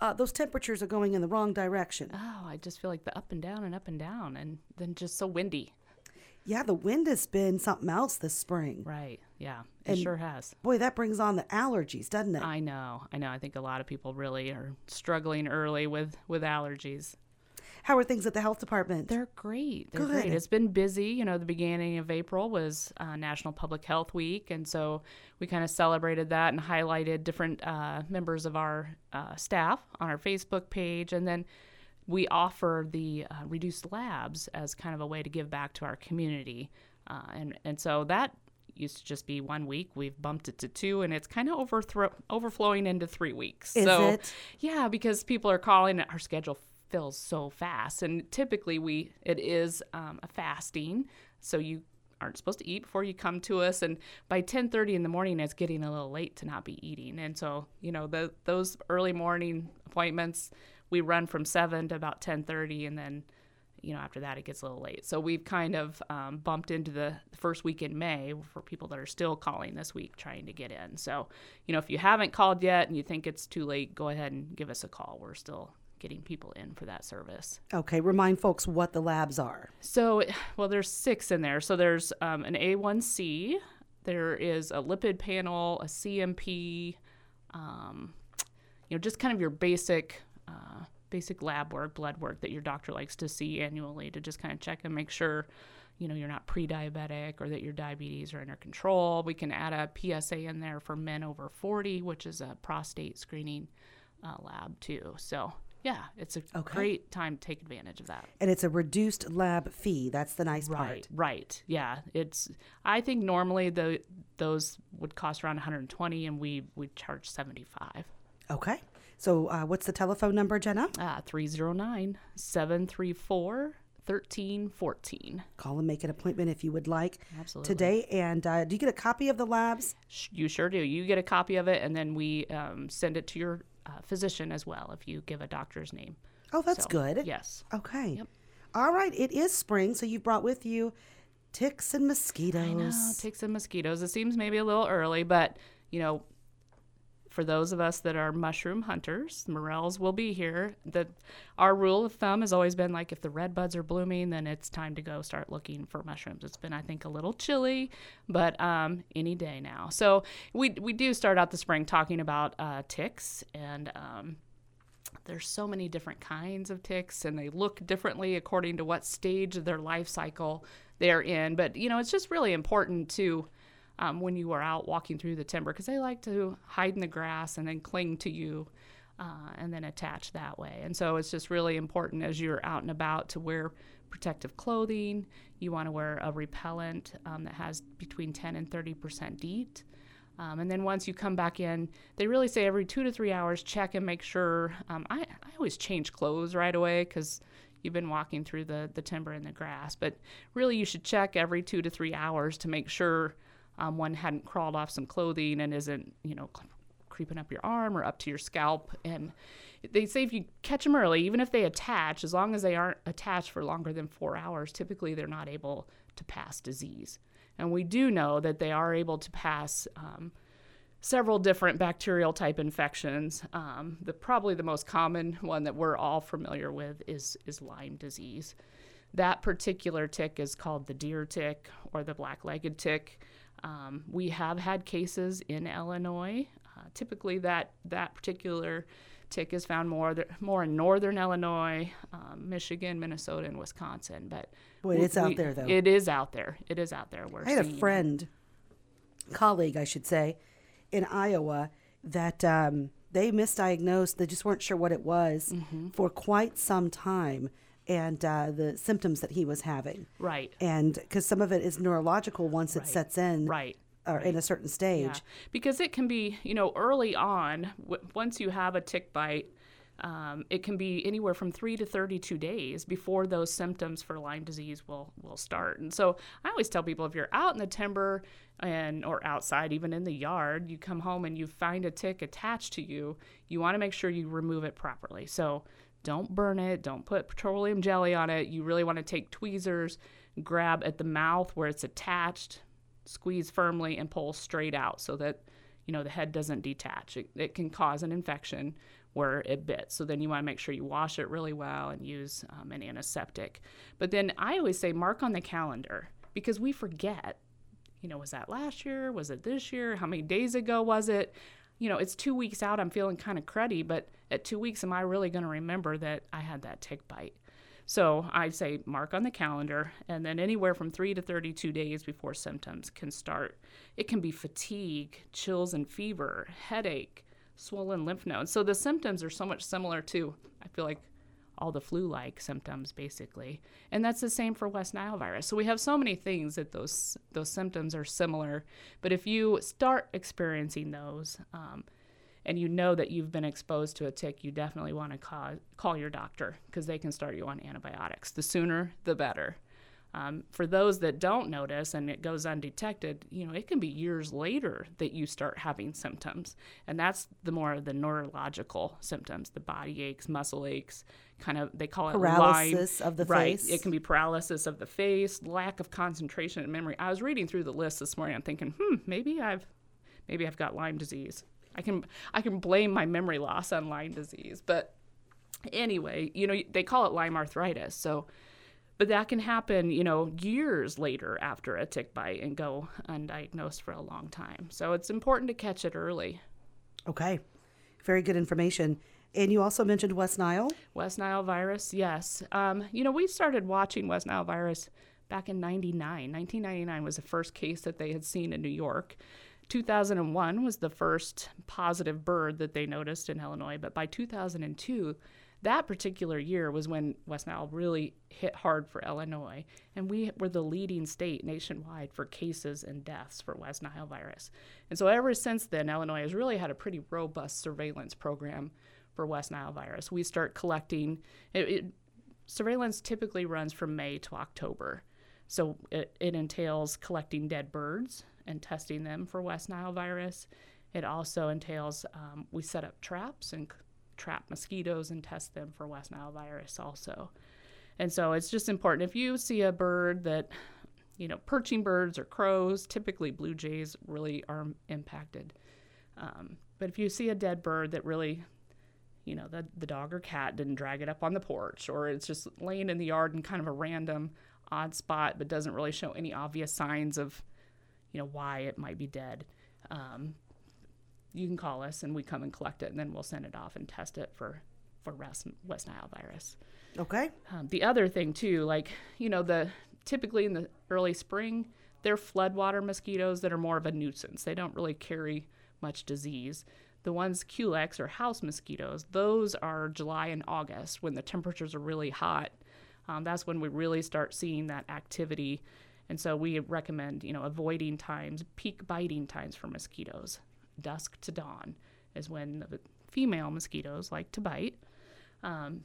uh, those temperatures are going in the wrong direction. Oh, I just feel like the up and down and up and down, and then just so windy. Yeah, the wind has been something else this spring. Right. Yeah, it And- sure has. Boy, that brings on the allergies, doesn't it? I know. I know. I think a lot of people really are struggling early with with allergies. How are things at the health department? They're great. They're Good. great. It's been busy. You know, the beginning of April was uh, National Public Health Week, and so we kind of celebrated that and highlighted different uh, members of our uh, staff on our Facebook page, and then we offer the uh, reduced labs as kind of a way to give back to our community, uh, and and so that used to just be one week. We've bumped it to two, and it's kind of overthrow overflowing into three weeks. Is so it? yeah, because people are calling. At our schedule fills so fast, and typically we it is um, a fasting, so you aren't supposed to eat before you come to us. And by 10:30 in the morning it's getting a little late to not be eating. And so you know the, those early morning appointments we run from 7 to about 10:30 and then you know after that it gets a little late. So we've kind of um, bumped into the first week in may for people that are still calling this week trying to get in. So you know if you haven't called yet and you think it's too late go ahead and give us a call. We're still getting people in for that service Okay, remind folks what the labs are. so, well, there's six in there. So there's um, an A1C, there is a lipid panel, a CMP, um, you know, just kind of your basic, uh, basic lab work, blood work that your doctor likes to see annually to just kind of check and make sure, you know, you're not pre-diabetic or that your diabetes are under control. We can add a PSA in there for men over 40, which is a prostate screening uh, lab too. So. Yeah, it's a Okay. great time to take advantage of that. And it's a reduced lab fee. That's the nice Right, part. right. Yeah, it's. I think normally the those would cost around 120, and we we charge 75. Okay. So, uh, what's the telephone number, Jenna? Ah, 309 734 1314. Call and make an appointment if you would like Absolutely. today. And uh, do you get a copy of the labs? You sure do. You get a copy of it, and then we um, send it to your uh, physician as well if you give a doctor's name. Oh, that's So, good. Yes. Okay. Yep. All right. It is spring, so you've brought with you ticks and mosquitoes. I know, ticks and mosquitoes. It seems maybe a little early, but you know, for those of us that are mushroom hunters, morels will be here. The our rule of thumb has always been like if the red buds are blooming, then it's time to go start looking for mushrooms. It's been I think a little chilly, but um, any day now. So we we do start out the spring talking about uh, ticks and. Um, there's so many different kinds of ticks and they look differently according to what stage of their life cycle they're in but you know it's just really important to um, when you are out walking through the timber because they like to hide in the grass and then cling to you uh, and then attach that way and so it's just really important as you're out and about to wear protective clothing you want to wear a repellent um, that has between 10 and 30 percent DEET um, and then once you come back in, they really say every two to three hours, check and make sure. Um, I, I always change clothes right away because you've been walking through the, the timber and the grass. But really, you should check every two to three hours to make sure um, one hadn't crawled off some clothing and isn't, you know, creeping up your arm or up to your scalp. And they say if you catch them early, even if they attach, as long as they aren't attached for longer than four hours, typically they're not able to pass disease. And we do know that they are able to pass um, several different bacterial type infections. Um, the probably the most common one that we're all familiar with is is Lyme disease. That particular tick is called the deer tick or the black-legged tick. Um, we have had cases in Illinois. Uh, typically, that that particular tick is found more th- more in northern Illinois, um, Michigan, Minnesota, and Wisconsin. But Boy, we- it's out we- there, though. It is out there. It is out there. We're I had a it. friend, colleague, I should say, in Iowa that um, they misdiagnosed. They just weren't sure what it was Mm-hmm. for quite some time, and uh, the symptoms that he was having. Right. And because some of it is neurological once it sets in, Right. or in a certain stage. Yeah, because it can be, you know, early on, w- once you have a tick bite, um, it can be anywhere from three to 32 days before those symptoms for Lyme disease will, will start. And so I always tell people if you're out in the timber and or outside, even in the yard, you come home and you find a tick attached to you, you want to make sure you remove it properly. So don't burn it, don't put petroleum jelly on it. You really want to take tweezers, grab at the mouth where it's attached, squeeze firmly and pull straight out so that you know the head doesn't detach it, it can cause an infection where it bit. So then you want to make sure you wash it really well and use um, an antiseptic. But then I always say mark on the calendar because we forget. You know, was that last year? Was it this year? How many days ago was it? You know, it's two weeks out. I'm feeling kind of cruddy, but at two weeks, am I really going to remember that I had that tick bite? So I say mark on the calendar, and then anywhere from three to 32 days before symptoms can start. It can be fatigue, chills and fever, headache, swollen lymph nodes. So the symptoms are so much similar to, I feel like, all the flu like symptoms basically. And that's the same for West Nile virus. So we have so many things that those, those symptoms are similar. But if you start experiencing those, um, and you know that you've been exposed to a tick, you definitely want to call, call your doctor because they can start you on antibiotics. The sooner, the better. Um, for those that don't notice and it goes undetected, you know, it can be years later that you start having symptoms. And that's the more of the neurological symptoms, the body aches, muscle aches, kind of, they call it paralysis Lyme. of the right. face. It can be paralysis of the face, lack of concentration and memory. I was reading through the list this morning. I'm thinking, hmm, maybe I've, maybe I've got Lyme disease. I can, I can blame my memory loss on Lyme disease. But anyway, you know, they call it Lyme arthritis. So, but that can happen, you know, years later after a tick bite and go undiagnosed for a long time. So it's important to catch it early. Okay. Very good information. And you also mentioned West Nile. West Nile virus, yes. Um, you know, we started watching West Nile virus back in 99. 1999 was the first case that they had seen in New York. 2001 was the first positive bird that they noticed in Illinois, but by 2002, that particular year was when West Nile really hit hard for Illinois, and we were the leading state nationwide for cases and deaths for West Nile virus. And so ever since then, Illinois has really had a pretty robust surveillance program for West Nile virus. We start collecting. It, it, surveillance typically runs from May to October, so it, it entails collecting dead birds and testing them for West Nile virus. It also entails um, we set up traps and trap mosquitoes and test them for West Nile virus also. And so it's just important if you see a bird that, you know, perching birds or crows, typically blue jays really are impacted. Um, but if you see a dead bird that really, you know, the, the dog or cat didn't drag it up on the porch or it's just laying in the yard in kind of a random odd spot but doesn't really show any obvious signs of, you know, why it might be dead. Um, you can call us and we come and collect it and then we'll send it off and test it for for West, West Nile virus. Okay. Um, the other thing too, like you know, the typically in the early spring, they're floodwater mosquitoes that are more of a nuisance. They don't really carry much disease. The ones Culex or house mosquitoes, those are July and August when the temperatures are really hot. Um, that's when we really start seeing that activity. And so we recommend, you know, avoiding times, peak biting times for mosquitoes. Dusk to dawn is when the female mosquitoes like to bite. Um,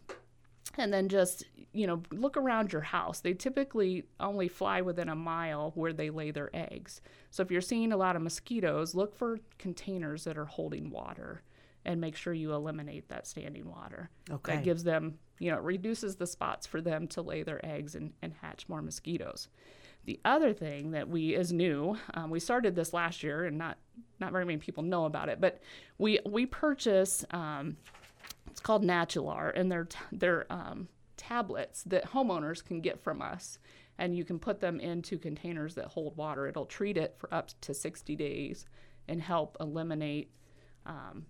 and then just you know look around your house they typically only fly within a mile where they lay their eggs so if you're seeing a lot of mosquitoes look for containers that are holding water and make sure you eliminate that standing water Okay. that gives them you know reduces the spots for them to lay their eggs and, and hatch more mosquitoes the other thing that we is new um, we started this last year and not not very many people know about it but we we purchase um, it's called Natular, and they're t- they're um, tablets that homeowners can get from us, and you can put them into containers that hold water. It'll treat it for up to 60 days and help eliminate. Um,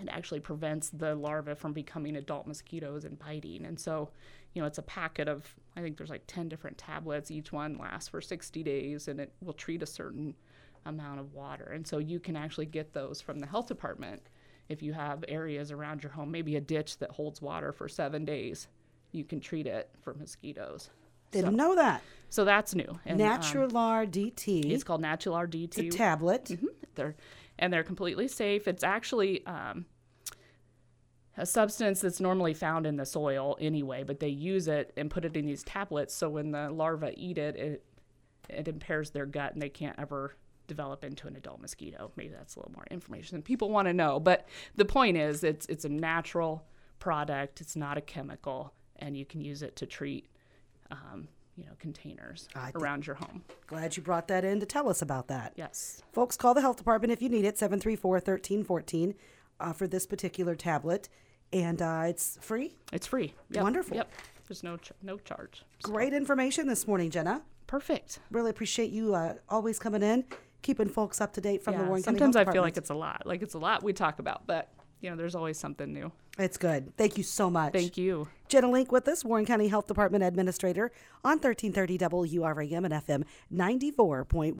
it actually prevents the larvae from becoming adult mosquitoes and biting. And so, you know, it's a packet of I think there's like 10 different tablets. Each one lasts for 60 days, and it will treat a certain amount of water. And so you can actually get those from the health department if you have areas around your home, maybe a ditch that holds water for seven days, you can treat it for mosquitoes. Didn't so, know that. so that's new. And, um, Natural DT. it's called Natular DT. It's a tablet. Mhm. They're and they're completely safe. It's actually um, a substance that's normally found in the soil anyway, but they use it and put it in these tablets. So when the larvae eat it, it it impairs their gut and they can't ever develop into an adult mosquito. Maybe that's a little more information than people want to know. But the point is, it's it's a natural product. It's not a chemical, and you can use it to treat. Um, you know, containers think- around your home. Glad you brought that in to tell us about that. Yes. Folks, call the health department if you need it, 734 1314 uh, for this particular tablet. And uh, it's free. It's free. Yep. Wonderful. Yep. There's no ch- no charge. So, Great information this morning, Jenna. Perfect. Really appreciate you uh, always coming in, keeping folks up to date from the Yeah, Warren County sometimes I feel like it's a lot. Like it's a lot we talk about, but you know, there's always something new. it's good. Thank you so much. Thank you. Jenna Link with us, Warren County Health Department Administrator on 1330 WRAM and FM 94.1.